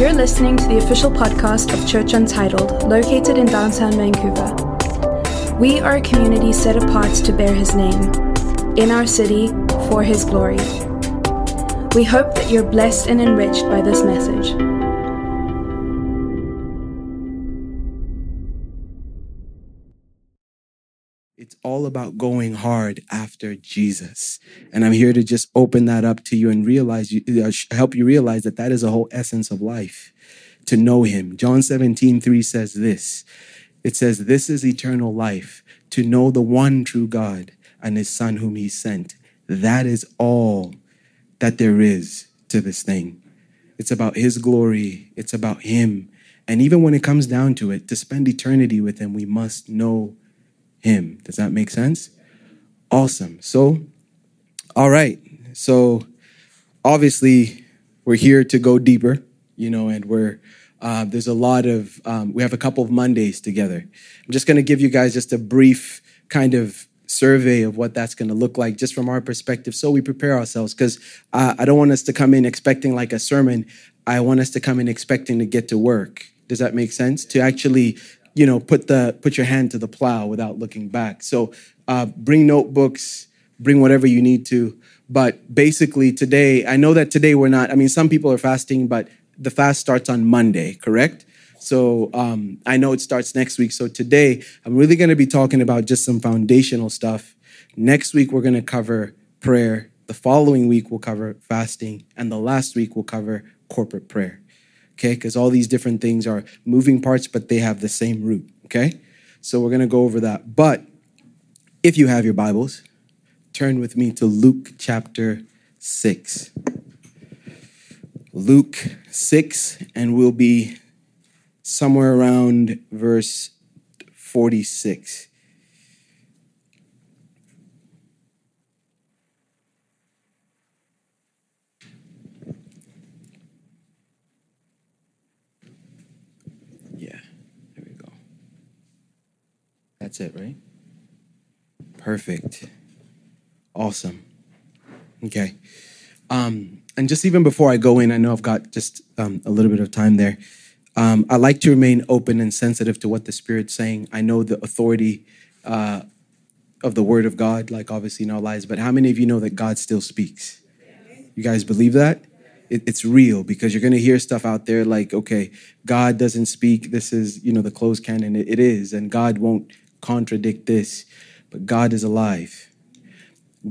You're listening to the official podcast of Church Untitled, located in downtown Vancouver. We are a community set apart to bear His name, in our city, for His glory. We hope that you're blessed and enriched by this message. All about going hard after Jesus. And I'm here to just open that up to you and realize you uh, help you realize that that is the whole essence of life to know him. John 17, 3 says this. It says, This is eternal life, to know the one true God and his son whom he sent. That is all that there is to this thing. It's about his glory. It's about him. And even when it comes down to it, to spend eternity with him, we must know him. Does that make sense? Awesome. So, all right. So, obviously, we're here to go deeper, you know, and we're uh, there's a lot of um, we have a couple of Mondays together. I'm just going to give you guys just a brief kind of survey of what that's going to look like just from our perspective so we prepare ourselves because uh, i don't want us to come in expecting like a sermon i want us to come in expecting to get to work does that make sense to actually you know, put the put your hand to the plow without looking back. So uh, bring notebooks, bring whatever you need to. But basically, today, I know that today we're not. I mean, some people are fasting, but the fast starts on Monday, correct? So um, I know it starts next week. So today, I'm really going to be talking about just some foundational stuff. Next week, we're going to cover prayer. The following week, we'll cover fasting. And the last week, we'll cover corporate prayer okay? Because all these different things are moving parts, but they have the same root, okay? So we're gonna go over that. But if you have your Bibles, turn with me to Luke chapter 6. Luke 6, and we'll be somewhere around verse 46. That's it, right? Perfect. Awesome. Okay. Um, and just even before I go in, I know I've got just um, a little bit of time there. Um, I like to remain open and sensitive to what the Spirit's saying. I know the authority uh, of the Word of God, like obviously in our lives, but how many of you know that God still speaks? You guys believe that? It, it's real because you're going to hear stuff out there like, okay, God doesn't speak. This is, you know, the closed canon. it, it is. And God won't contradict this, but God is alive.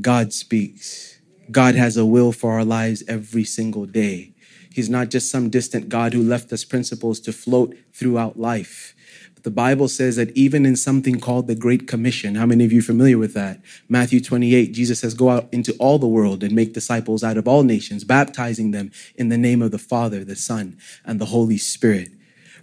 God speaks. God has a will for our lives every single day. He's not just some distant God who left us principles to float throughout life. But the Bible says that even in something called the Great Commission, how many of you are familiar with that? Matthew 28, Jesus says, Go out into all the world and make disciples out of all nations, baptizing them in the name of the Father, the Son, and the Holy Spirit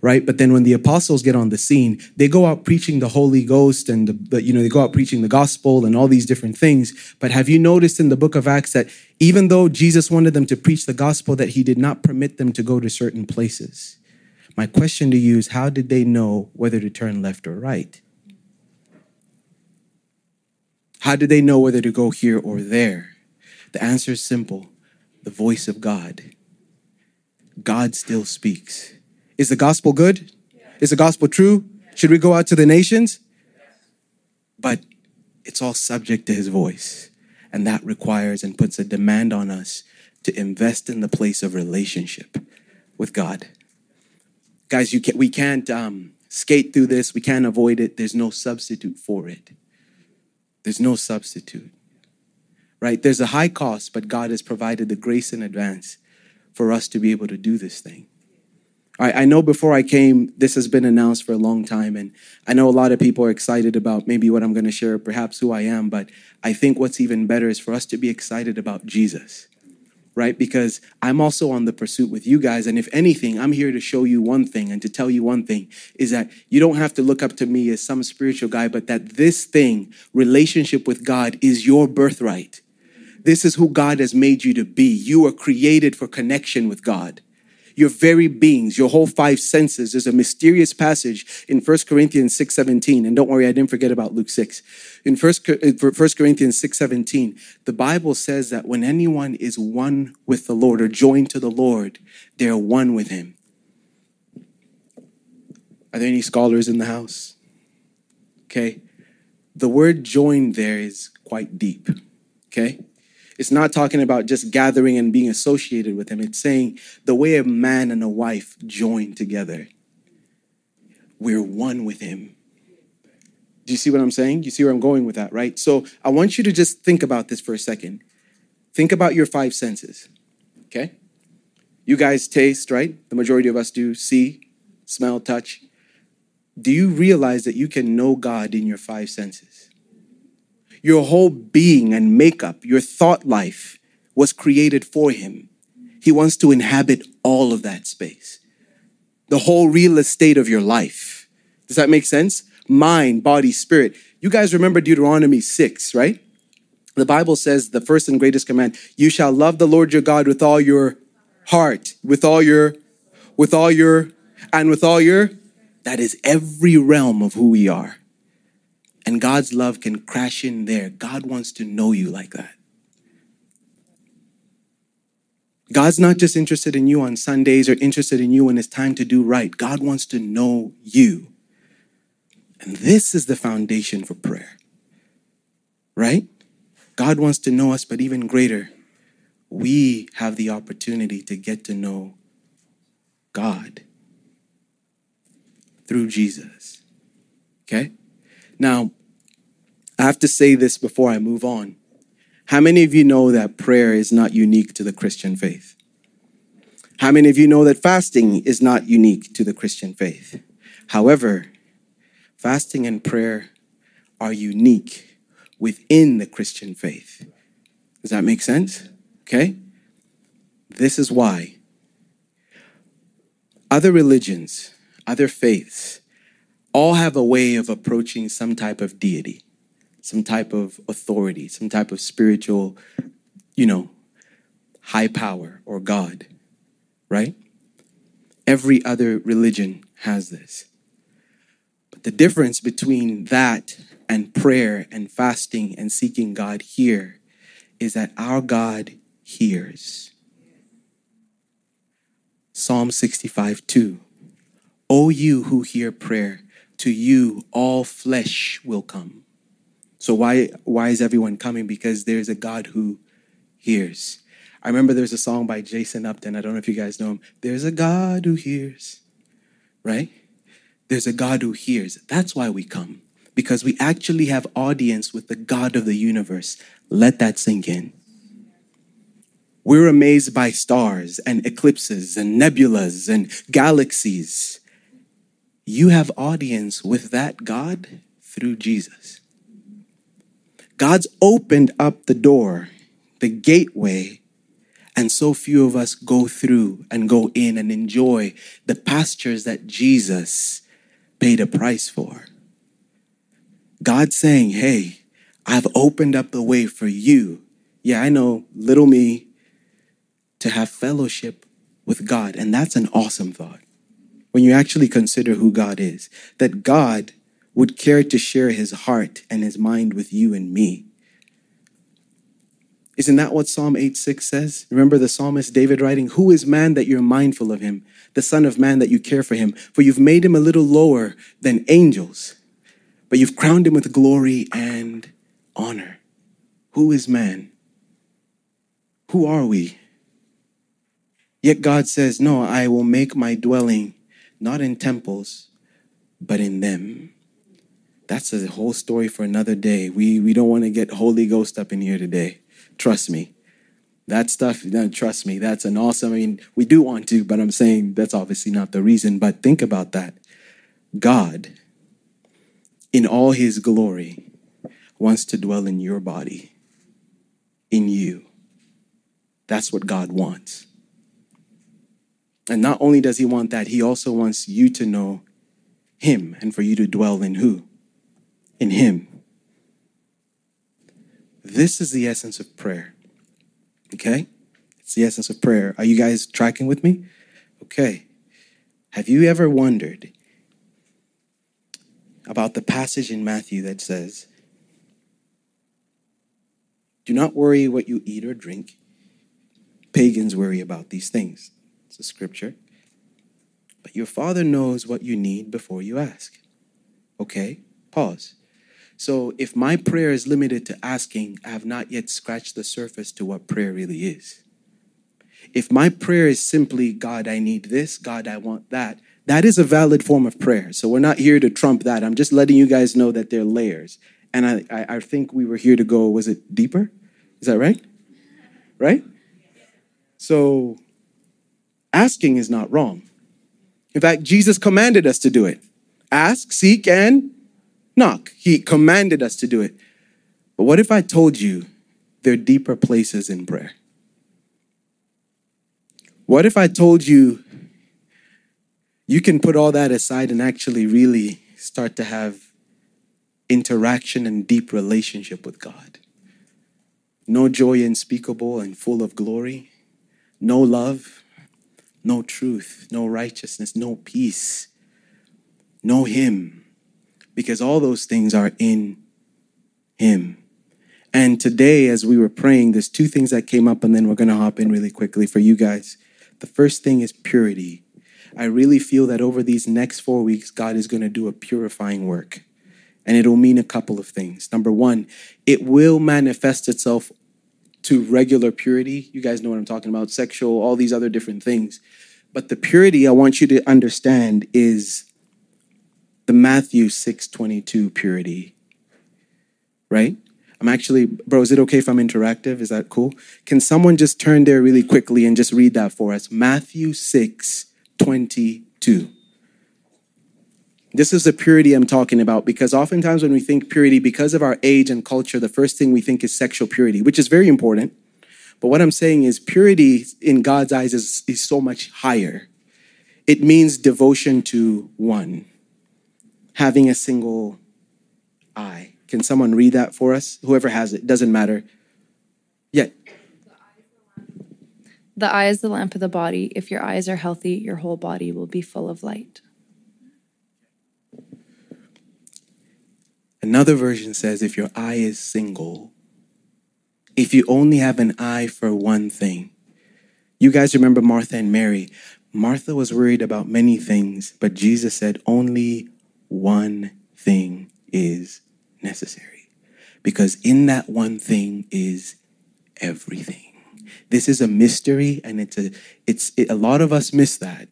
right? But then when the apostles get on the scene, they go out preaching the Holy Ghost and the, the, you know they go out preaching the gospel and all these different things. But have you noticed in the book of Acts that even though Jesus wanted them to preach the gospel, that he did not permit them to go to certain places? My question to you is how did they know whether to turn left or right? How did they know whether to go here or there? The answer is simple the voice of God. God still speaks. Is the gospel good? Is the gospel true? Should we go out to the nations? But it's all subject to his voice. And that requires and puts a demand on us to invest in the place of relationship with God. Guys, you can't, we can't um, skate through this. We can't avoid it. There's no substitute for it. There's no substitute, right? There's a high cost, but God has provided the grace in advance for us to be able to do this thing. I, I know before I came, this has been announced for a long time, and I know a lot of people are excited about maybe what I'm going to share, perhaps who I am, but I think what's even better is for us to be excited about Jesus, right? Because I'm also on the pursuit with you guys, and if anything, I'm here to show you one thing and to tell you one thing is that you don't have to look up to me as some spiritual guy, but that this thing, relationship with God, is your birthright. This is who God has made you to be. You are created for connection with God your very beings, your whole five senses. There's a mysterious passage in 1 Corinthians 6:17. And don't worry, I didn't forget about Luke 6. In 1 uh, Corinthians 6:17, the Bible says that when anyone is one with the Lord or joined to the Lord, they're one with him. Are there any scholars in the house? Okay. The word joined there is quite deep. Okay. It's not talking about just gathering and being associated with him. It's saying the way a man and a wife join together. We're one with him. Do you see what I'm saying? You see where I'm going with that, right? So I want you to just think about this for a second. Think about your five senses, okay? You guys taste, right? The majority of us do see, smell, touch. Do you realize that you can know God in your five senses? Your whole being and makeup, your thought life was created for Him. He wants to inhabit all of that space, the whole real estate of your life. Does that make sense? Mind, body, spirit. You guys remember Deuteronomy 6, right? The Bible says the first and greatest command, you shall love the Lord your God with all your heart, with all your, with all your, and with all your, that is every realm of who we are. And God's love can crash in there. God wants to know you like that. God's not just interested in you on Sundays or interested in you when it's time to do right. God wants to know you. And this is the foundation for prayer, right? God wants to know us, but even greater, we have the opportunity to get to know God through Jesus. Okay? Now, I have to say this before I move on. How many of you know that prayer is not unique to the Christian faith? How many of you know that fasting is not unique to the Christian faith? However, fasting and prayer are unique within the Christian faith. Does that make sense? Okay? This is why other religions, other faiths, all have a way of approaching some type of deity some type of authority, some type of spiritual, you know, high power or God, right? Every other religion has this. But the difference between that and prayer and fasting and seeking God here is that our God hears. Psalm 65 2. O you who hear prayer, to you all flesh will come. So why why is everyone coming? Because there's a God who hears. I remember there's a song by Jason Upton. I don't know if you guys know him. There's a God who hears. Right? There's a God who hears. That's why we come. Because we actually have audience with the God of the universe. Let that sink in. We're amazed by stars and eclipses and nebulas and galaxies. You have audience with that God through Jesus. God's opened up the door, the gateway, and so few of us go through and go in and enjoy the pastures that Jesus paid a price for. God's saying, Hey, I've opened up the way for you. Yeah, I know, little me, to have fellowship with God. And that's an awesome thought when you actually consider who God is, that God would care to share his heart and his mind with you and me. Isn't that what Psalm 8 6 says? Remember the psalmist David writing, Who is man that you're mindful of him, the Son of Man that you care for him? For you've made him a little lower than angels, but you've crowned him with glory and honor. Who is man? Who are we? Yet God says, No, I will make my dwelling not in temples, but in them that's a whole story for another day. We we don't want to get Holy Ghost up in here today. Trust me. That stuff, trust me, that's an awesome. I mean, we do want to, but I'm saying that's obviously not the reason. But think about that. God, in all his glory, wants to dwell in your body, in you. That's what God wants. And not only does he want that, he also wants you to know him and for you to dwell in who? in Him. This is the essence of prayer. Okay? It's the essence of prayer. Are you guys tracking with me? Okay. Have you ever wondered about the passage in Matthew that says, Do not worry what you eat or drink. Pagans worry about these things. It's a scripture. but your Father knows what you need before you ask. Okay, pause. So if my prayer is limited to asking, I have not yet scratched the surface to what prayer really is. If my prayer is simply, God, I need this, God, I want that, that is a valid form of prayer. So we're not here to trump that. I'm just letting you guys know that there are layers. And I, I, I think we were here to go, was it deeper? Is that right? Right? So asking is not wrong. In fact, Jesus commanded us to do it ask, seek, and knock. He commanded us to do it. But what if I told you there are deeper places in prayer? What if I told you you can put all that aside and actually really start to have interaction and deep relationship with God? No joy unspeakable and full of glory, no love, no truth, no righteousness, no peace, no Him because all those things are in Him. And today, as we were praying, there's two things that came up, and then we're going to hop in really quickly for you guys. The first thing is purity. I really feel that over these next four weeks, God is going to do a purifying work. And it'll mean a couple of things. Number one, it will manifest itself to regular purity. You guys know what I'm talking about sexual, all these other different things. But the purity I want you to understand is the Matthew 6:22 purity. Right? I'm actually, bro, is it okay if I'm interactive? Is that cool? Can someone just turn there really quickly and just read that for us? Matthew 6, 22. This is the purity I'm talking about because oftentimes when we think purity, because of our age and culture, the first thing we think is sexual purity, which is very important. But what I'm saying is purity in God's eyes is, is so much higher. It means devotion to one having a single eye. Can someone read that for us? Whoever has it, doesn't matter. Yet. The eye is the lamp of the body. If your eyes are healthy, your whole body will be full of light. Another version says if your eye is single, if you only have an eye for one thing. You guys remember Martha and Mary. Martha was worried about many things, but Jesus said only one thing is necessary. Because in that one thing is everything. This is a mystery and it's a it's it, a lot of us miss that.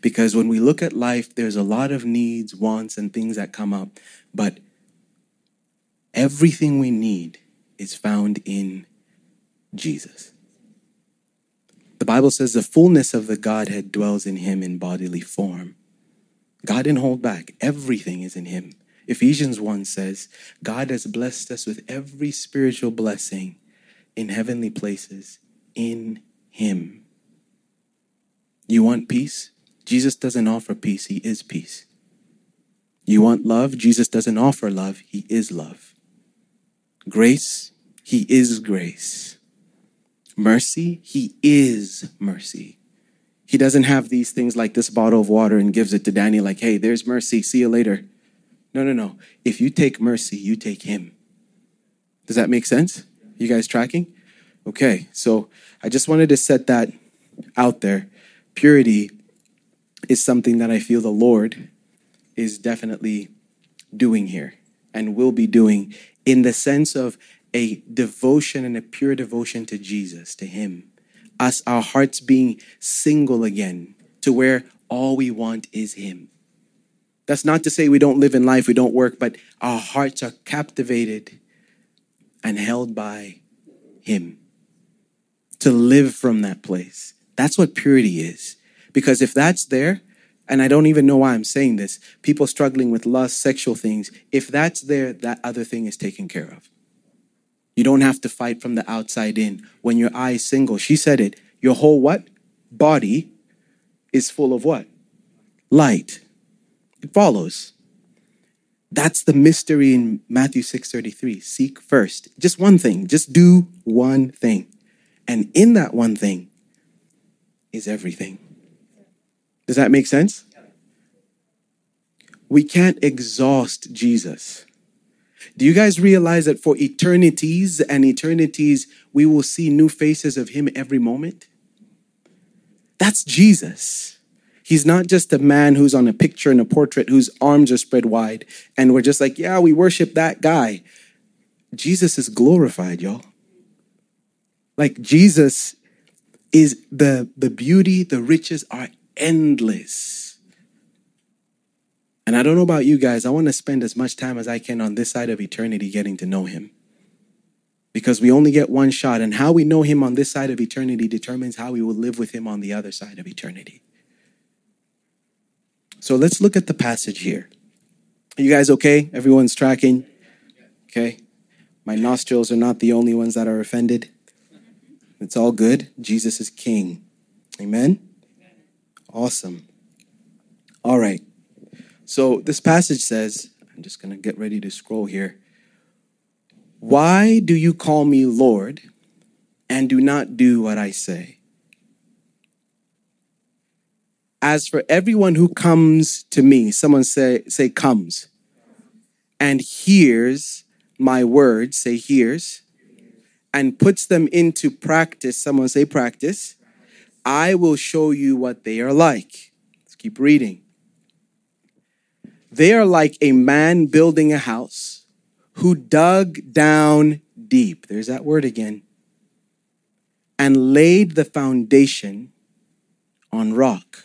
Because when we look at life there's a lot of needs, wants and things that come up, but everything we need is found in Jesus. The Bible says the fullness of the Godhead dwells in him in bodily form. God didn't hold back. Everything is in him. Ephesians 1 says, God has blessed us with every spiritual blessing in heavenly places in him. You want peace? Jesus doesn't offer peace, he is peace. You want love? Jesus doesn't offer love, he is love. Grace? He is grace. Mercy? He is mercy. He doesn't have these things like this bottle of water and gives it to Danny, like, hey, there's mercy. See you later. No, no, no. If you take mercy, you take him. Does that make sense? You guys tracking? Okay, so I just wanted to set that out there. Purity is something that I feel the Lord is definitely doing here and will be doing in the sense of a devotion and a pure devotion to Jesus, to Him us, our hearts being single again to where all we want is Him. That's not to say we don't live in life, we don't work, but our hearts are captivated and held by Him. To live from that place. That's what purity is. Because if that's there, and I don't even know why I'm saying this, people struggling with lust, sexual things, if that's there, that other thing is taken care of. You don't have to fight from the outside in. When your eye is single, she said it, your whole what? Body is full of what? Light. It follows. That's the mystery in Matthew 6:33. Seek first. Just one thing. Just do one thing. And in that one thing is everything. Does that make sense? We can't exhaust Jesus. Do you guys realize that for eternities and eternities, we will see new faces of Him every moment? That's Jesus. He's not just a man who's on a picture and a portrait whose arms are spread wide and we're just like, yeah, we worship that guy. Jesus is glorified, y'all. Like Jesus is the the beauty, the riches are endless. And I don't know about you guys, I want to spend as much time as I can on this side of eternity getting to know him. Because we only get one shot, and how we know him on this side of eternity determines how we will live with him on the other side of eternity. So let's look at the passage here. Are you guys okay? Everyone's tracking? Okay. My nostrils are not the only ones that are offended. It's all good. Jesus is king. Amen? Awesome. All right. So this passage says, I'm just going to get ready to scroll here. Why do you call me Lord and do not do what I say? As for everyone who comes to me, someone say, say comes, and hears my words, say hears, and puts them into practice, someone say practice, I will show you what they are like. Let's keep reading. They are like a man building a house who dug down deep. There's that word again. And laid the foundation on rock.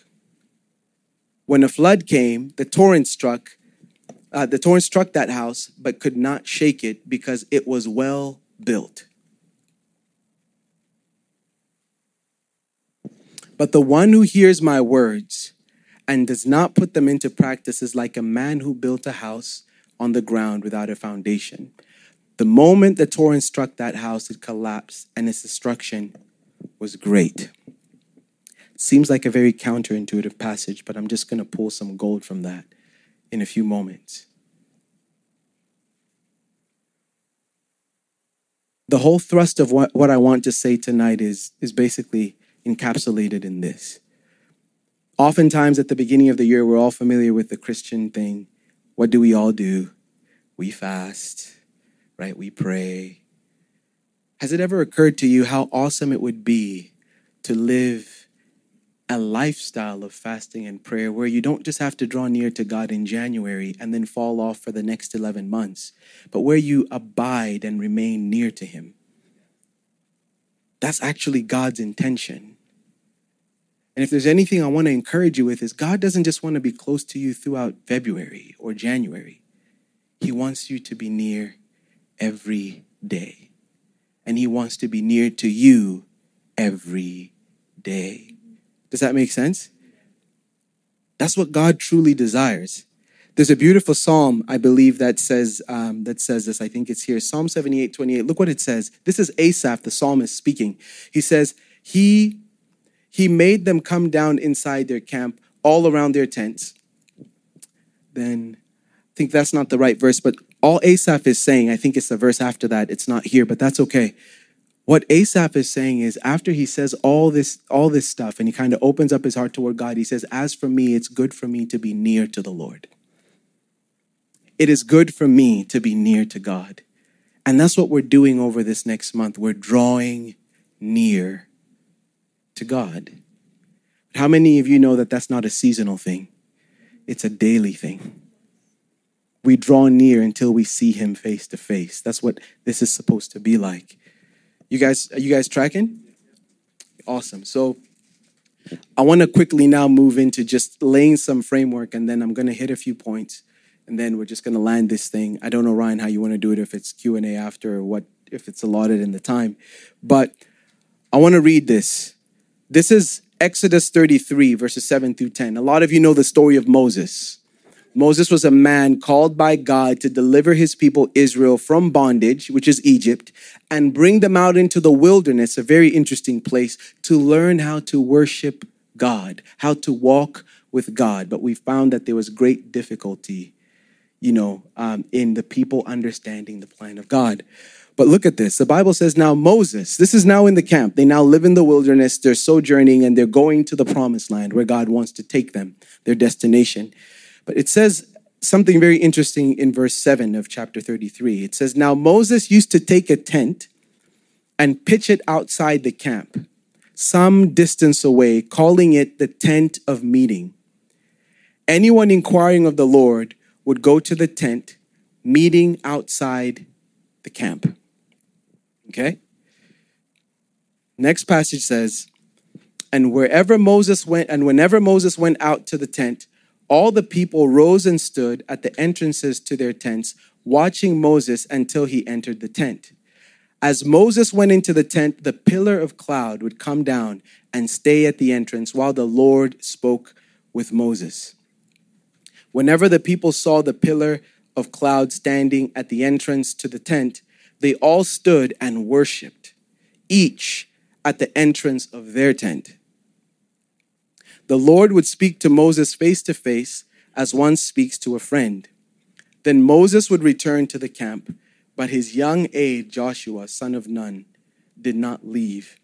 When a flood came, the torrent struck. Uh, the torrent struck that house, but could not shake it because it was well built. But the one who hears my words and does not put them into practice is like a man who built a house on the ground without a foundation. The moment the torrent struck that house, it collapsed, and its destruction was great. Seems like a very counterintuitive passage, but I'm just going to pull some gold from that in a few moments. The whole thrust of what, what I want to say tonight is, is basically encapsulated in this. Oftentimes at the beginning of the year, we're all familiar with the Christian thing. What do we all do? We fast, right? We pray. Has it ever occurred to you how awesome it would be to live a lifestyle of fasting and prayer where you don't just have to draw near to God in January and then fall off for the next 11 months, but where you abide and remain near to Him? That's actually God's intention. And if there's anything I want to encourage you with is God doesn't just want to be close to you throughout February or January. He wants you to be near every day. And he wants to be near to you every day. Does that make sense? That's what God truly desires. There's a beautiful psalm, I believe, that says um, that says this. I think it's here, Psalm 78, 28. Look what it says. This is Asaph, the psalmist, speaking. He says, "He he made them come down inside their camp, all around their tents. Then I think that's not the right verse, but all Asaph is saying, I think it's the verse after that. It's not here, but that's okay. What Asaph is saying is after he says all this, all this stuff, and he kind of opens up his heart toward God, he says, As for me, it's good for me to be near to the Lord. It is good for me to be near to God. And that's what we're doing over this next month. We're drawing near to God. How many of you know that that's not a seasonal thing? It's a daily thing. We draw near until we see him face to face. That's what this is supposed to be like. You guys, are you guys tracking? Awesome. So I want to quickly now move into just laying some framework and then I'm going to hit a few points and then we're just going to land this thing. I don't know Ryan how you want to do it if it's Q&A after or what if it's allotted in the time. But I want to read this this is Exodus 33, verses 7 through 10. A lot of you know the story of Moses. Moses was a man called by God to deliver his people Israel from bondage, which is Egypt, and bring them out into the wilderness, a very interesting place, to learn how to worship God, how to walk with God. But we found that there was great difficulty, you know, um, in the people understanding the plan of God. But look at this. The Bible says now Moses, this is now in the camp. They now live in the wilderness. They're sojourning and they're going to the promised land where God wants to take them, their destination. But it says something very interesting in verse 7 of chapter 33. It says, Now Moses used to take a tent and pitch it outside the camp, some distance away, calling it the tent of meeting. anyone inquiring of the Lord would go to the tent, meeting outside the camp. Okay? Next passage says, and wherever Moses went, and whenever Moses went out to the tent, all the people rose and stood at the entrances to their tents, watching Moses until he entered the tent. As Moses went into the tent, the pillar of cloud would come down and stay at the entrance while the Lord spoke with Moses. Whenever the people saw the pillar of cloud standing at the entrance to the tent, they all stood and worshiped, each at the entrance of their tent. The Lord would speak to Moses face to face as one speaks to a friend. Then Moses would return to the camp, but his young aide, Joshua, son of Nun, did not leave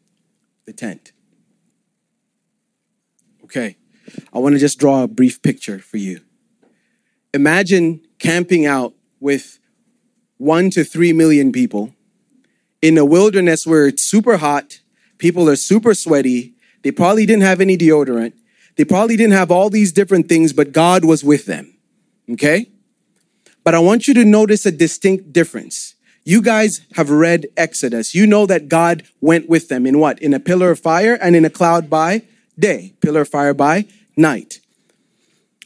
the tent. Okay, I want to just draw a brief picture for you. Imagine camping out with one to three million people in a wilderness where it's super hot, people are super sweaty, they probably didn't have any deodorant, they probably didn't have all these different things, but God was with them. Okay? But I want you to notice a distinct difference. You guys have read Exodus. You know that God went with them in what? In a pillar of fire and in a cloud by day, pillar of fire by night.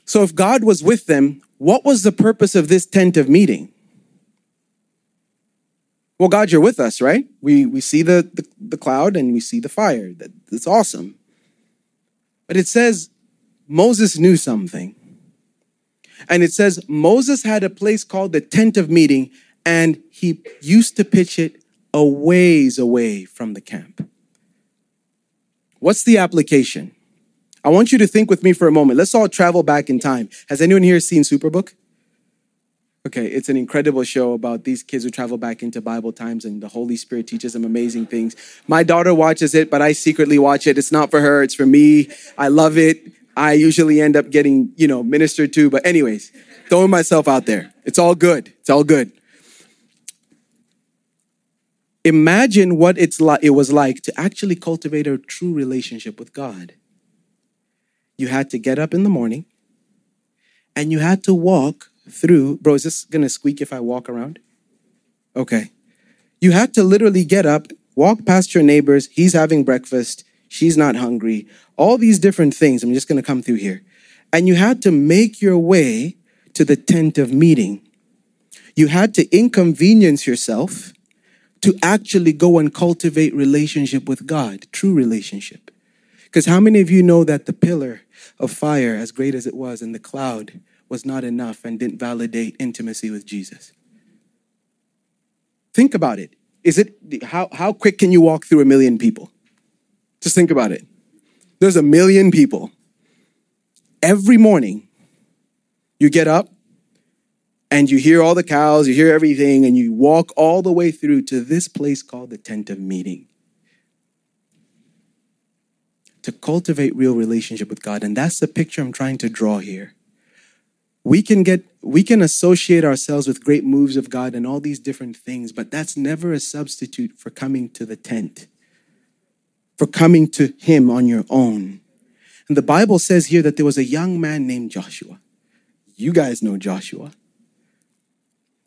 So if God was with them, what was the purpose of this tent of meeting? Well, God, you're with us, right? We, we see the, the, the cloud and we see the fire. That, that's awesome. But it says Moses knew something. And it says Moses had a place called the tent of meeting, and he used to pitch it a ways away from the camp. What's the application? I want you to think with me for a moment. Let's all travel back in time. Has anyone here seen Superbook? Okay, it's an incredible show about these kids who travel back into Bible times and the Holy Spirit teaches them amazing things. My daughter watches it, but I secretly watch it. It's not for her, it's for me. I love it. I usually end up getting, you know, ministered to, but anyways, throwing myself out there. It's all good. It's all good. Imagine what it's like it was like to actually cultivate a true relationship with God. You had to get up in the morning and you had to walk through. Bro, is this gonna squeak if I walk around? Okay. You had to literally get up, walk past your neighbors. He's having breakfast. She's not hungry. All these different things. I'm just gonna come through here. And you had to make your way to the tent of meeting. You had to inconvenience yourself to actually go and cultivate relationship with God, true relationship. Because how many of you know that the pillar of fire, as great as it was, and the cloud was not enough and didn't validate intimacy with Jesus. Think about it. Is it how, how quick can you walk through a million people? Just think about it. There's a million people. Every morning, you get up and you hear all the cows, you hear everything, and you walk all the way through to this place called the tent of meeting to cultivate real relationship with God. And that's the picture I'm trying to draw here we can get we can associate ourselves with great moves of God and all these different things, but that's never a substitute for coming to the tent, for coming to Him on your own. And the Bible says here that there was a young man named Joshua. You guys know Joshua.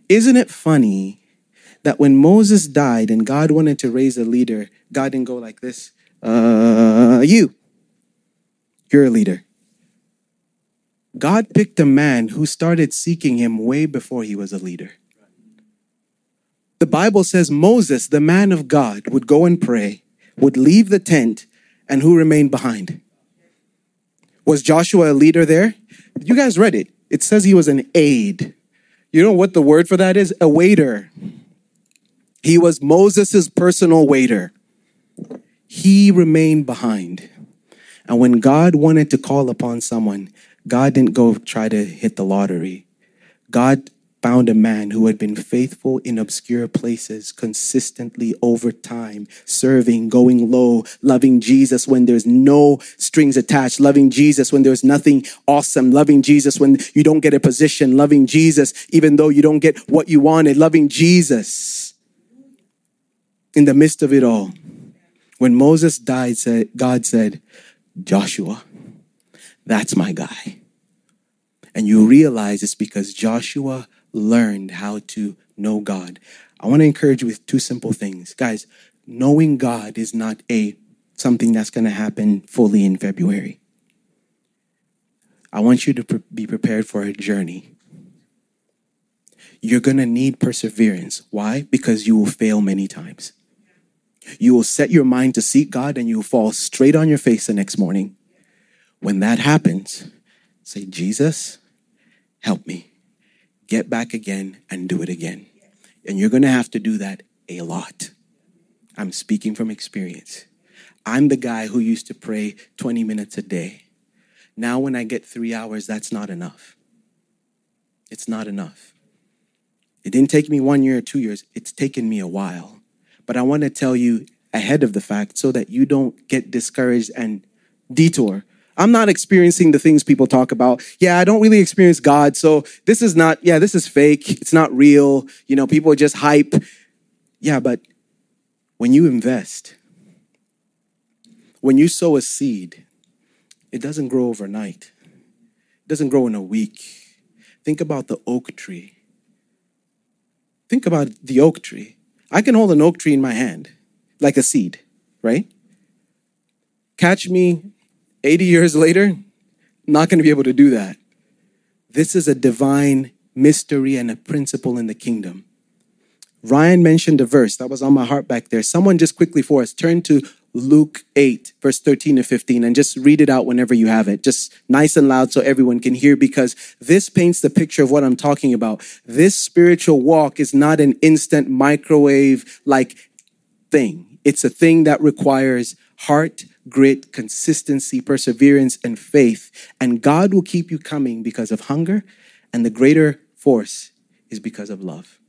Isn't it funny that when Moses died and God wanted to raise a leader, God didn't go like this, uh, you, you're a leader. God picked a man who started seeking him way before he was a leader. The Bible says Moses, the man of God, would go and pray, would leave the tent, and who remained behind? Was Joshua a leader there? You guys read it. It says he was an aide. You know what the word for that is? A waiter. He was Moses' personal waiter. He remained behind. And when God wanted to call upon someone, God didn't go try to hit the lottery. God found a man who had been faithful in obscure places consistently over time, serving, going low, loving Jesus when there's no strings attached, loving Jesus when there's nothing awesome, loving Jesus when you don't get a position, loving Jesus even though you don't get what you wanted, loving Jesus in the midst of it all. When Moses died, God said, Joshua, that's my guy. And you realize it's because Joshua learned how to know God. I want to encourage you with two simple things. Guys, knowing God is not a something that's going to happen fully in February. I want you to pre- be prepared for a journey. You're going to need perseverance. Why? Because you will fail many times. You will set your mind to seek God and you will fall straight on your face the next morning. When that happens, say, Jesus, help me. Get back again and do it again. And you're going to have to do that a lot. I'm speaking from experience. I'm the guy who used to pray 20 minutes a day. Now, when I get three hours, that's not enough. It's not enough. It didn't take me one year or two years, it's taken me a while. But I want to tell you ahead of the fact so that you don't get discouraged and detour. I'm not experiencing the things people talk about. Yeah, I don't really experience God. So this is not, yeah, this is fake. It's not real. You know, people are just hype. Yeah, but when you invest, when you sow a seed, it doesn't grow overnight. It doesn't grow in a week. Think about the oak tree. Think about the oak tree. I can hold an oak tree in my hand like a seed, right? Catch me 80 years later, not going to be able to do that. This is a divine mystery and a principle in the kingdom. Ryan mentioned a verse that was on my heart back there. Someone just quickly for us turn to Luke 8, verse 13 to 15, and just read it out whenever you have it. Just nice and loud so everyone can hear, because this paints the picture of what I'm talking about. This spiritual walk is not an instant microwave like thing, it's a thing that requires heart, grit, consistency, perseverance, and faith. And God will keep you coming because of hunger, and the greater force is because of love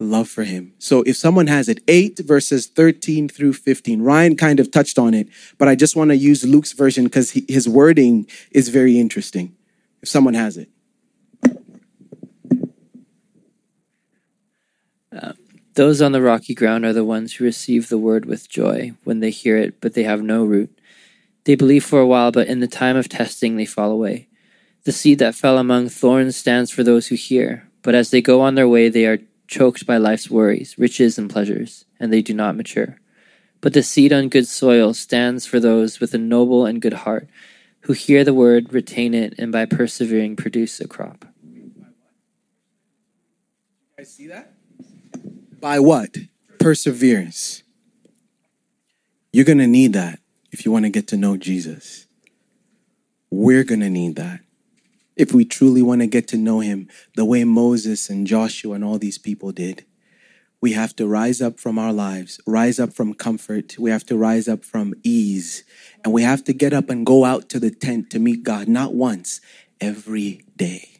love for him. So if someone has it, 8 verses 13 through 15. Ryan kind of touched on it, but I just want to use Luke's version because his wording is very interesting. If someone has it. Uh, those on the rocky ground are the ones who receive the word with joy when they hear it, but they have no root. They believe for a while, but in the time of testing, they fall away. The seed that fell among thorns stands for those who hear, but as they go on their way, they are choked by life's worries, riches, and pleasures, and they do not mature. But the seed on good soil stands for those with a noble and good heart, who hear the word, retain it, and by persevering produce a crop. I see that? By what? Perseverance. You're going to need that if you want to get to know Jesus. We're going to need that if we truly want to get to know him the way Moses and Joshua and all these people did. We have to rise up from our lives, rise up from comfort. We have to rise up from ease. And we have to get up and go out to the tent to meet God, not once, every day.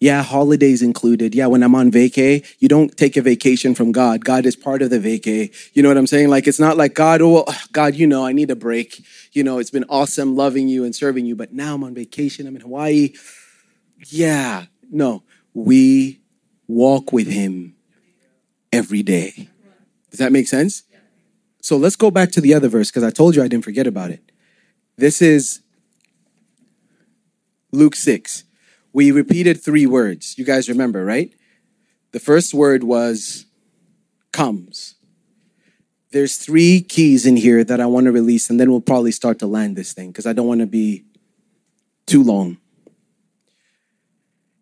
Yeah, holidays included. Yeah, when I'm on vacay, you don't take a vacation from God. God is part of the vacay. You know what I'm saying? Like, it's not like God, oh, God, you know, I need a break. You know, it's been awesome loving you and serving you, but now I'm on vacation. I'm in Hawaii. Yeah, no, we walk with him every day. Does that make sense? So let's go back to the other verse because I told you I didn't forget about it. This is Luke 6. We repeated three words. You guys remember, right? The first word was comes. There's three keys in here that I want to release, and then we'll probably start to land this thing because I don't want to be too long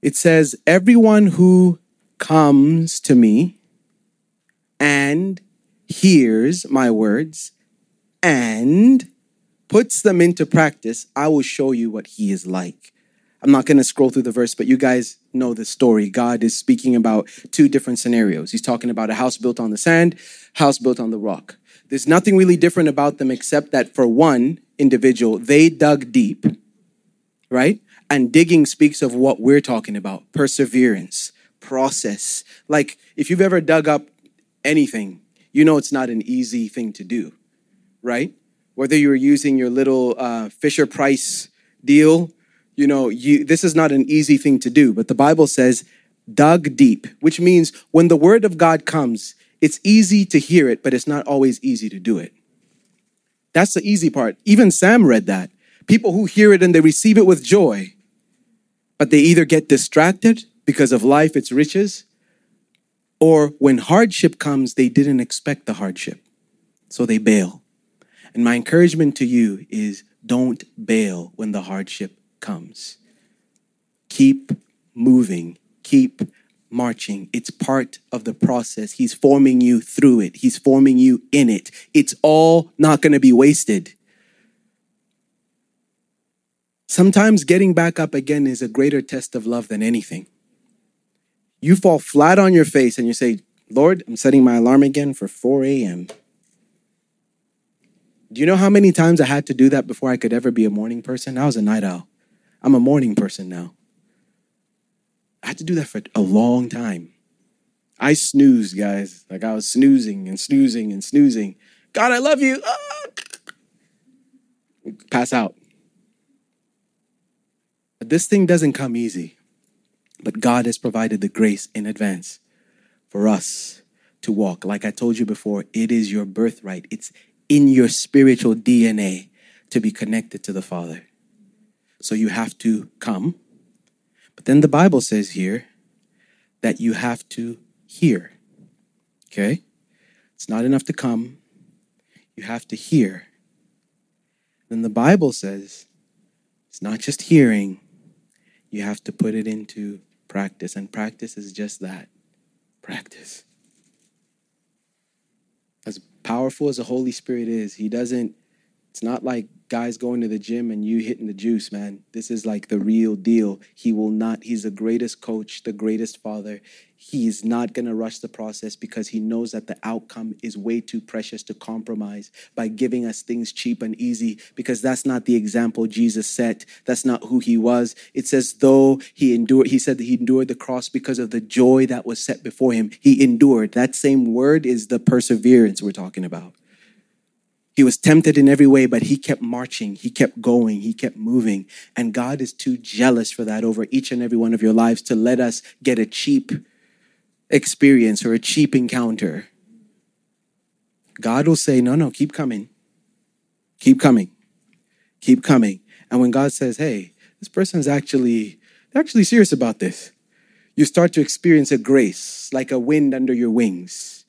it says, Everyone who comes to me and hears my words and puts them into practice, I will show you what he is like. I'm not going to scroll through the verse, but you guys know the story. God is speaking about two different scenarios. He's talking about a house built on the sand, house built on the rock. There's nothing really different about them except that for one individual, they dug deep, right? And digging speaks of what we're talking about perseverance, process. Like, if you've ever dug up anything, you know it's not an easy thing to do, right? Whether you're using your little uh, Fisher Price deal, you know, you, this is not an easy thing to do. But the Bible says, dug deep, which means when the word of God comes, it's easy to hear it, but it's not always easy to do it. That's the easy part. Even Sam read that. People who hear it and they receive it with joy, but they either get distracted because of life, its riches, or when hardship comes, they didn't expect the hardship. So they bail. And my encouragement to you is don't bail when the hardship comes. Keep moving, keep marching. It's part of the process. He's forming you through it, He's forming you in it. It's all not going to be wasted. Sometimes getting back up again is a greater test of love than anything. You fall flat on your face and you say, Lord, I'm setting my alarm again for 4 a.m. Do you know how many times I had to do that before I could ever be a morning person? I was a night owl. I'm a morning person now. I had to do that for a long time. I snoozed, guys. Like I was snoozing and snoozing and snoozing. God, I love you. Ah! Pass out. But this thing doesn't come easy. But God has provided the grace in advance for us to walk. Like I told you before, it is your birthright, it's in your spiritual DNA to be connected to the Father. So you have to come. But then the Bible says here that you have to hear. Okay? It's not enough to come, you have to hear. Then the Bible says it's not just hearing, you have to put it into practice. And practice is just that practice. As powerful as the Holy Spirit is, He doesn't, it's not like guys going to the gym and you hitting the juice, man. This is like the real deal. He will not, he's the greatest coach, the greatest father. He's not going to rush the process because he knows that the outcome is way too precious to compromise by giving us things cheap and easy because that's not the example Jesus set. That's not who he was. It says, though he endured, he said that he endured the cross because of the joy that was set before him. He endured. That same word is the perseverance we're talking about. He was tempted in every way, but he kept marching. He kept going. He kept moving. And God is too jealous for that over each and every one of your lives to let us get a cheap experience or a cheap encounter. God will say, no, no, keep coming. Keep coming. Keep coming. And when God says, hey, this person is actually, actually serious about this, you start to experience a grace like a wind under your wings.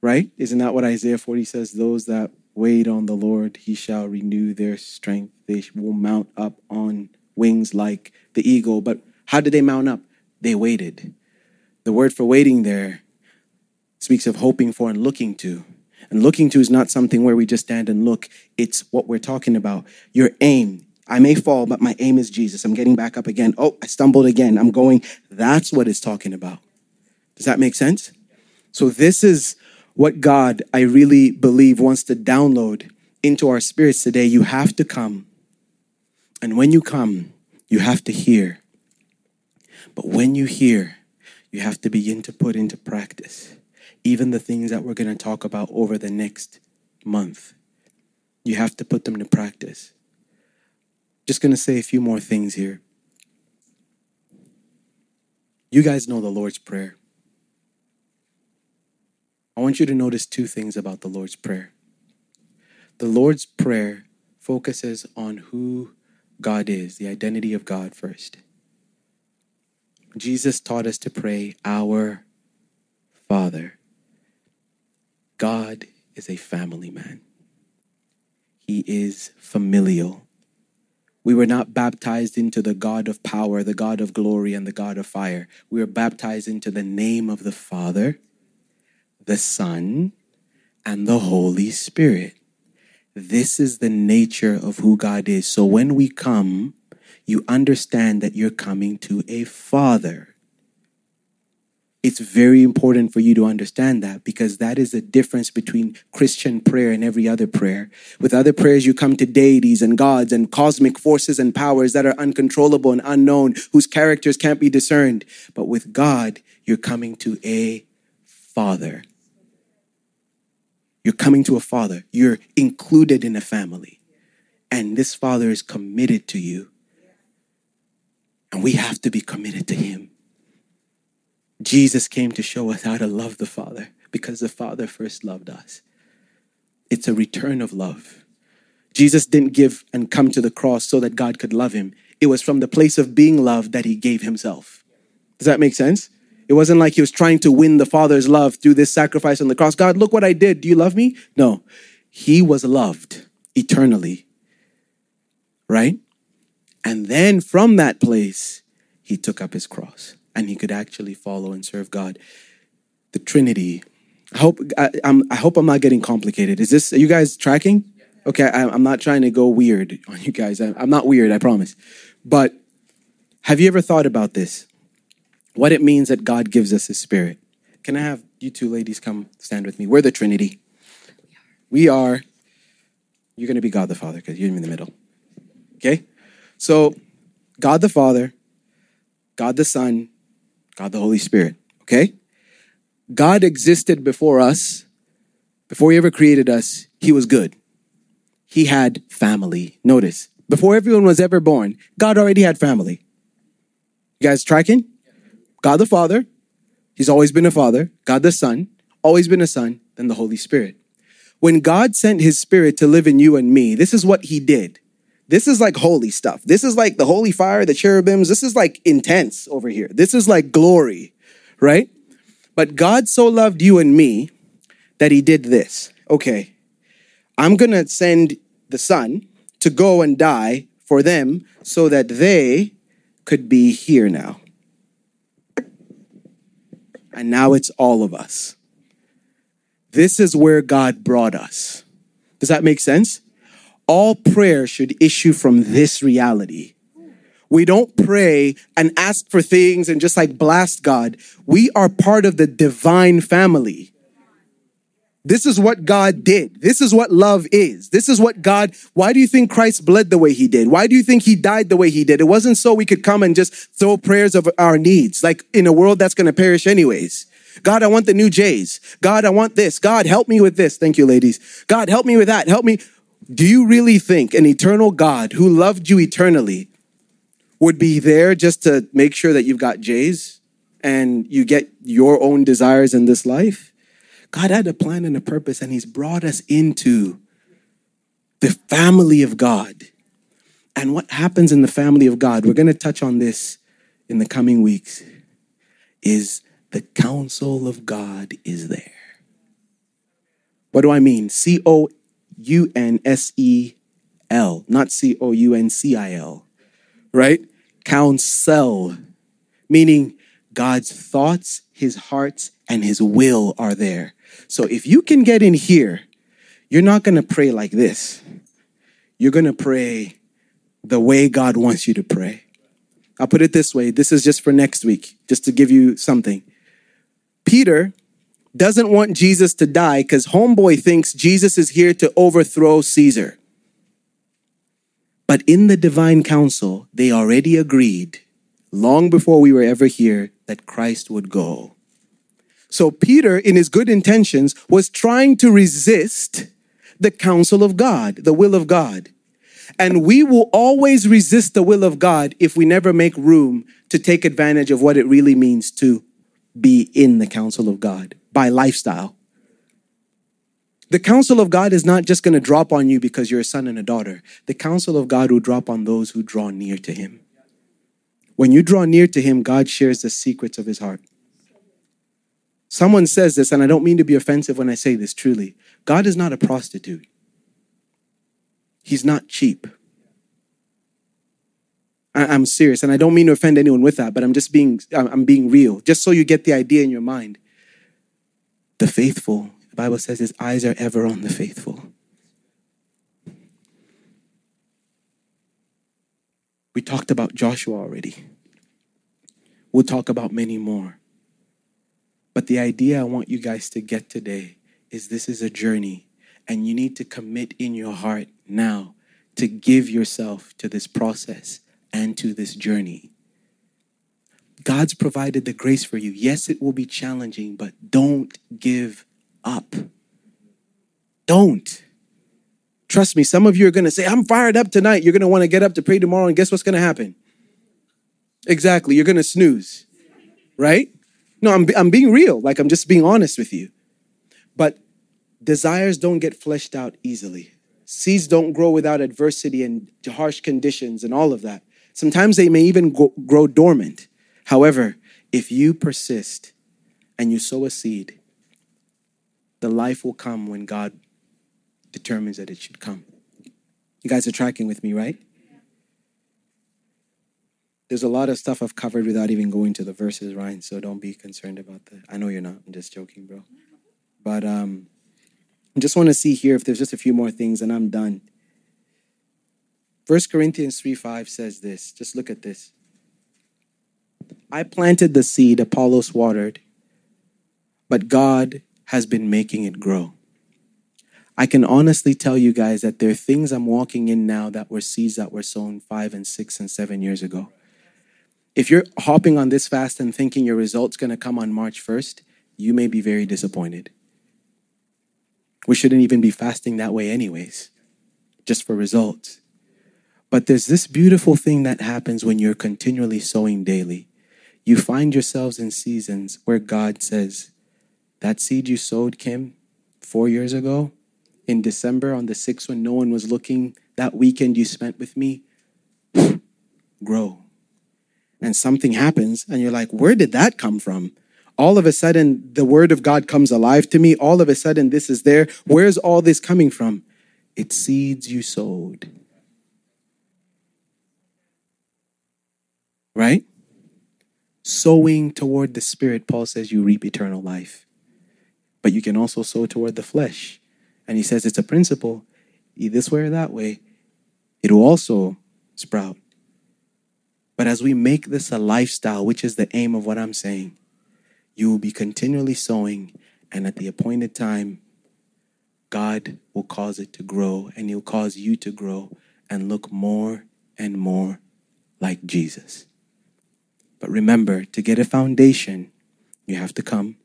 Right? Isn't that what Isaiah 40 says? Those that Wait on the Lord, he shall renew their strength. They will mount up on wings like the eagle. But how did they mount up? They waited. The word for waiting there speaks of hoping for and looking to. And looking to is not something where we just stand and look, it's what we're talking about. Your aim. I may fall, but my aim is Jesus. I'm getting back up again. Oh, I stumbled again. I'm going. That's what it's talking about. Does that make sense? So, this is what God, I really believe, wants to download into our spirits today, you have to come. And when you come, you have to hear. But when you hear, you have to begin to put into practice even the things that we're going to talk about over the next month. You have to put them to practice. Just going to say a few more things here. You guys know the Lord's Prayer. I want you to notice two things about the Lord's Prayer. The Lord's Prayer focuses on who God is, the identity of God first. Jesus taught us to pray, Our Father. God is a family man, He is familial. We were not baptized into the God of power, the God of glory, and the God of fire. We were baptized into the name of the Father the Son, and the Holy Spirit. This is the nature of who God is. So when we come, you understand that you're coming to a Father. It's very important for you to understand that because that is the difference between Christian prayer and every other prayer. With other prayers, you come to deities and gods and cosmic forces and powers that are uncontrollable and unknown, whose characters can't be discerned. But with God, you're coming to a Father. You're coming to a father. You're included in a family. And this father is committed to you. And we have to be committed to him. Jesus came to show us how to love the Father because the Father first loved us. It's a return of love. Jesus didn't give and come to the cross so that God could love him. it was from the place of being loved that he gave himself. Does that make sense? It wasn't like he was trying to win the Father's love through this sacrifice on the cross. God, look what I did. Do you love me? No. He was loved eternally. Right? And then from that place, he took up his cross and he could actually follow and serve God. The Trinity. I hope I, am I hope I'm not getting complicated. Is this? Are you guys tracking? Okay, I, am not trying to go weird on you guys. I, I'm not weird. I promise. But have you ever thought about this? What it means that God gives us His Spirit. Can I have you two ladies come stand with me? We're the Trinity. We are. You're going to be God the Father because you're in the middle. Okay? So, God the Father, God the Son, God the Holy Spirit. Okay? God existed before us. Before He ever created us, He was good. He had family. Notice, before everyone was ever born, God already had family. You guys tracking? God the Father, He's always been a Father. God the Son, always been a Son. Then the Holy Spirit. When God sent His Spirit to live in you and me, this is what He did. This is like holy stuff. This is like the holy fire, the cherubims. This is like intense over here. This is like glory, right? But God so loved you and me that he did this. Okay, I'm to send the Son to go and die for them so that they could be here now. And now it's all of us. This is where God brought us. Does that make sense? all prayer should issue from this reality. We don't pray and ask for things and just like blast God. We are part of the divine family. This is what God did. This is what love is. This is what God, why do you think Christ bled the way he did? Why do you think he died the way he did? It wasn't so we could come and just throw prayers of our needs, like in a world that's going to perish anyways. God, I want the new J's. God, I want this. God, help me with this. Thank you, ladies. God, help me with that. Help me. Do you really think an eternal God who loved you eternally would be there just to make sure that you've got J's and you get your own desires in this life? God had a plan and a purpose, and He's brought us into the family of God. And what happens in the family of God, we're going to touch on this in the coming weeks, is the counsel of God is there. What do I mean? C O U N S E L, not C O U N C I L, right? Counsel, meaning God's thoughts, his hearts, and his will are there. So if you can get in here, you're not going to pray like this. You're going to pray the way God wants you to pray. I'll put it this way this is just for next week, just to give you something. Peter doesn't want Jesus to die because Homeboy thinks Jesus is here to overthrow Caesar. But in the divine council, they already agreed, long before we were ever here, that Christ would go. So Peter, in his good intentions, was trying to resist the counsel of God, the will of God. And we will always resist the will of God if we never make room to take advantage of what it really means to be in the counsel of God by lifestyle. The counsel of God is not just going to drop on you because you're a son and a daughter. The counsel of God will drop on those who draw near to him. When you draw near to him, God shares the secrets of his heart. Someone says this, and I don't mean to be offensive when I say this truly. God is not a prostitute, He's not cheap. I'm serious, and I don't mean to offend anyone with that, but I'm just being I'm being real, just so you get the idea in your mind the faithful. The Bible says his eyes are ever on the faithful. We talked about Joshua already. We'll talk about many more. But the idea I want you guys to get today is this is a journey, and you need to commit in your heart now to give yourself to this process and to this journey. God's provided the grace for you. Yes, it will be challenging, but don't give up. Don't. Trust me, some of you are going to say, I'm fired up tonight. You're going to want to get up to pray tomorrow, and guess what's going to happen? Exactly. You're going to snooze, right? No, I'm, I'm being real. Like, I'm just being honest with you. But desires don't get fleshed out easily. Seeds don't grow without adversity and harsh conditions and all of that. Sometimes they may even go, grow dormant. However, if you persist and you sow a seed, the life will come when God determines that it should come. You guys are tracking with me, right? There's a lot of stuff I've covered without even going to the verses, Ryan, so don't be concerned about that. I know you're not. I'm just joking, bro. But um, I just want to see here if there's just a few more things and I'm done. 1 Corinthians 3 5 says this. Just look at this. I planted the seed, Apollos watered, but God has been making it grow. I can honestly tell you guys that there are things I'm walking in now that were seeds that were sown five and six and seven years ago. If you're hopping on this fast and thinking your result's going to come on March 1st, you may be very disappointed. We shouldn't even be fasting that way, anyways, just for results. But there's this beautiful thing that happens when you're continually sowing daily. You find yourselves in seasons where God says, That seed you sowed, Kim, four years ago, in December on the 6th when no one was looking, that weekend you spent with me, grow. And something happens, and you're like, Where did that come from? All of a sudden, the word of God comes alive to me. All of a sudden, this is there. Where's all this coming from? It's seeds you sowed. right? Sowing toward the spirit, Paul says you reap eternal life. But you can also sow toward the flesh. And he says it's a principle, either this way or that way, it will also sprout. But as we make this a lifestyle, which is the aim of what I'm saying, you will be continually sowing, and at the appointed time, God will cause it to grow, and He'll cause you to grow and look more and more like Jesus. But remember, to get a foundation, you have to come.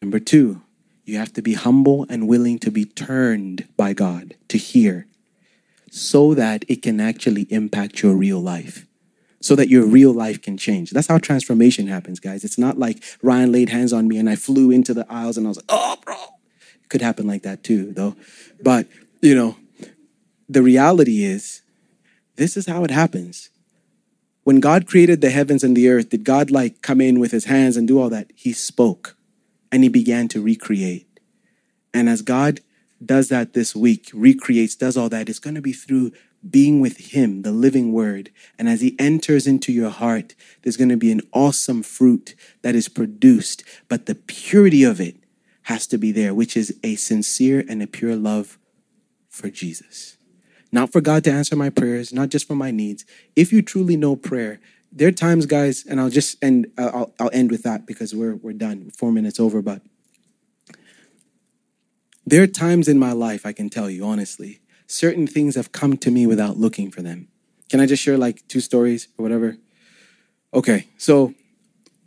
Number two, you have to be humble and willing to be turned by God to hear so that it can actually impact your real life. So that your real life can change. That's how transformation happens, guys. It's not like Ryan laid hands on me and I flew into the aisles and I was like, oh, bro. It could happen like that too, though. But, you know, the reality is, this is how it happens when God created the heavens and the earth, did God like come in with his hands and do all that? He spoke and he began to recreate. And as God does that this week, recreates, does all that, it's going to be through being with him, the living word. And as he enters into your heart, there's going to be an awesome fruit that is produced, but the purity of it has to be there, which is a sincere and a pure love for Jesus not for God to answer my prayers, not just for my needs. If you truly know prayer, there are times, guys, and I'll just end. I'll, I'll end with that because we're we're done. Four minutes over, but there are times in my life I can tell you honestly, certain things have come to me without looking for them. Can I just share like two stories or whatever? Okay, so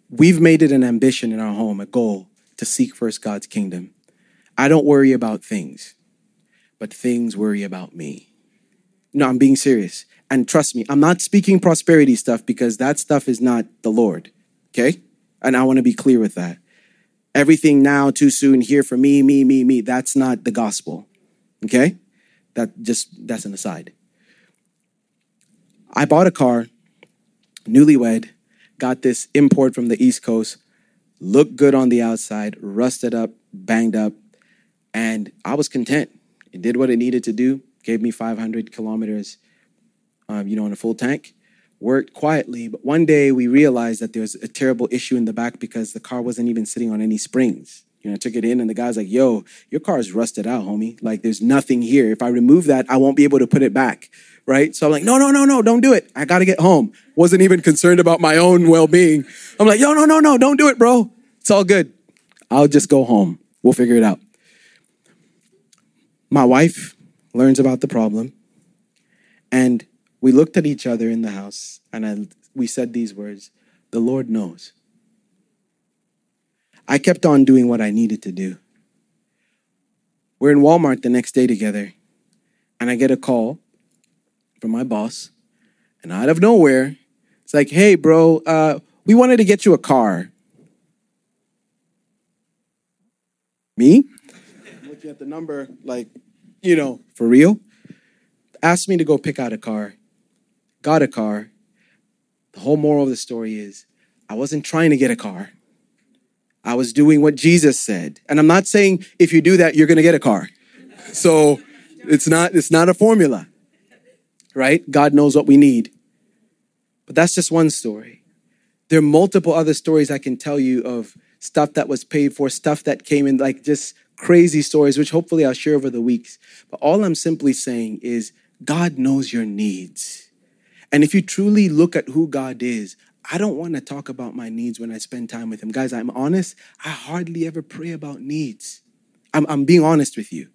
we've made it an ambition in our home, a goal to seek first God's kingdom. I don't worry about things, but things worry about me. No, I'm being serious. And trust me, I'm not speaking prosperity stuff because that stuff is not the Lord. Okay? And I want to be clear with that. Everything now, too soon, here for me, me, me, me. That's not the gospel. Okay? That just, that's an aside. I bought a car, newlywed, got this import from the East Coast, looked good on the outside, rusted up, banged up, and I was content. It did what it needed to do gave me 500 kilometers, um, you know, on a full tank. Worked quietly, but one day we realized that there was a terrible issue in the back because the car wasn't even sitting on any springs. You know, I took it in and the guy's like, yo, your car's rusted out, homie. Like, there's nothing here. If I remove that, I won't be able to put it back. Right. So I'm like, no, no, no, no, don't do it. I got to get home. Wasn't even concerned about my own well being. I'm like, yo, no, no, no, don't do it, bro. It's all good. I'll just go home. We'll figure it out. My wife learns about the problem. And we looked at each other in the house and I, we said these words The Lord knows. I kept on doing what I needed to do. We're in Walmart the next day together, and I get a call from my boss, and out of nowhere, it's like, hey, bro, uh, we wanted to get you a car. Me? looking at the number, like, you know, for real, asked me to go pick out a car. Got a car. The whole moral of the story is I wasn't trying to get a car. I was doing what Jesus said. And I'm not saying if you do that, you're going to get a car. So it's not, it's not a formula, right? God knows what we need. But that's just one story. There are multiple other stories I can tell you of stuff that was paid for, stuff that came in, like just crazy stories, which hopefully I'll share over the weeks. But all I'm simply saying is God knows your needs. And if you truly look at who God is, I don't want to talk about my needs when I spend time with Him. Guys, I'm honest, I hardly ever pray about needs. I'm, I'm being honest with you.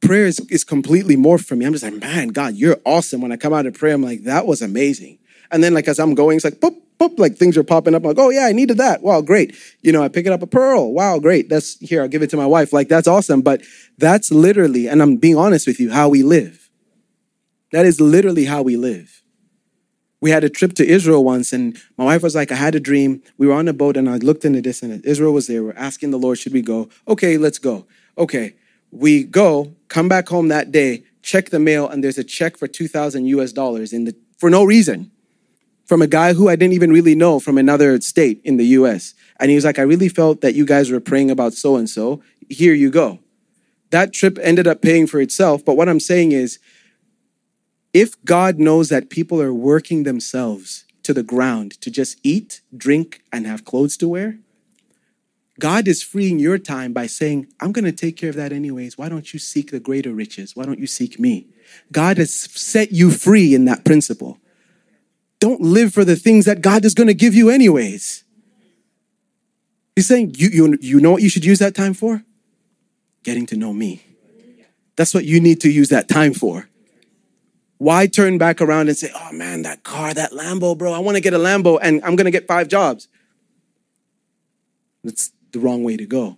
Prayer is, is completely morphed for me. I'm just like, man, God, you're awesome. When I come out of prayer, I'm like, that was amazing. And then, like, as I'm going, it's like, boop, boop, like things are popping up. I'm like, oh, yeah, I needed that. Wow, great. You know, I pick it up a pearl. Wow, great. That's here, I'll give it to my wife. Like, that's awesome. But that's literally, and I'm being honest with you, how we live. That is literally how we live we had a trip to Israel once, and my wife was like, I had a dream. We were on a boat, and I looked in the distance. Israel was there. We're asking the Lord, should we go? Okay, let's go. Okay, we go, come back home that day, check the mail, and there's a check for 2,000 US dollars in the, for no reason from a guy who I didn't even really know from another state in the US. And he was like, I really felt that you guys were praying about so and so. Here you go. That trip ended up paying for itself. But what I'm saying is, if God knows that people are working themselves to the ground to just eat, drink, and have clothes to wear, God is freeing your time by saying, I'm going to take care of that anyways. Why don't you seek the greater riches? Why don't you seek me? God has set you free in that principle. Don't live for the things that God is going to give you anyways. He's saying, you, you, you know what you should use that time for? Getting to know me. That's what you need to use that time for. Why turn back around and say, oh man, that car, that Lambo, bro, I want to get a Lambo and I'm going to get five jobs? That's the wrong way to go,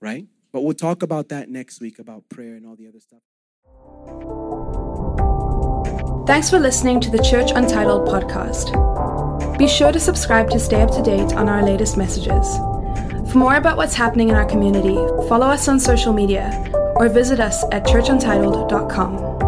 right? But we'll talk about that next week about prayer and all the other stuff. Thanks for listening to the Church Untitled podcast. Be sure to subscribe to stay up to date on our latest messages. For more about what's happening in our community, follow us on social media or visit us at churchuntitled.com.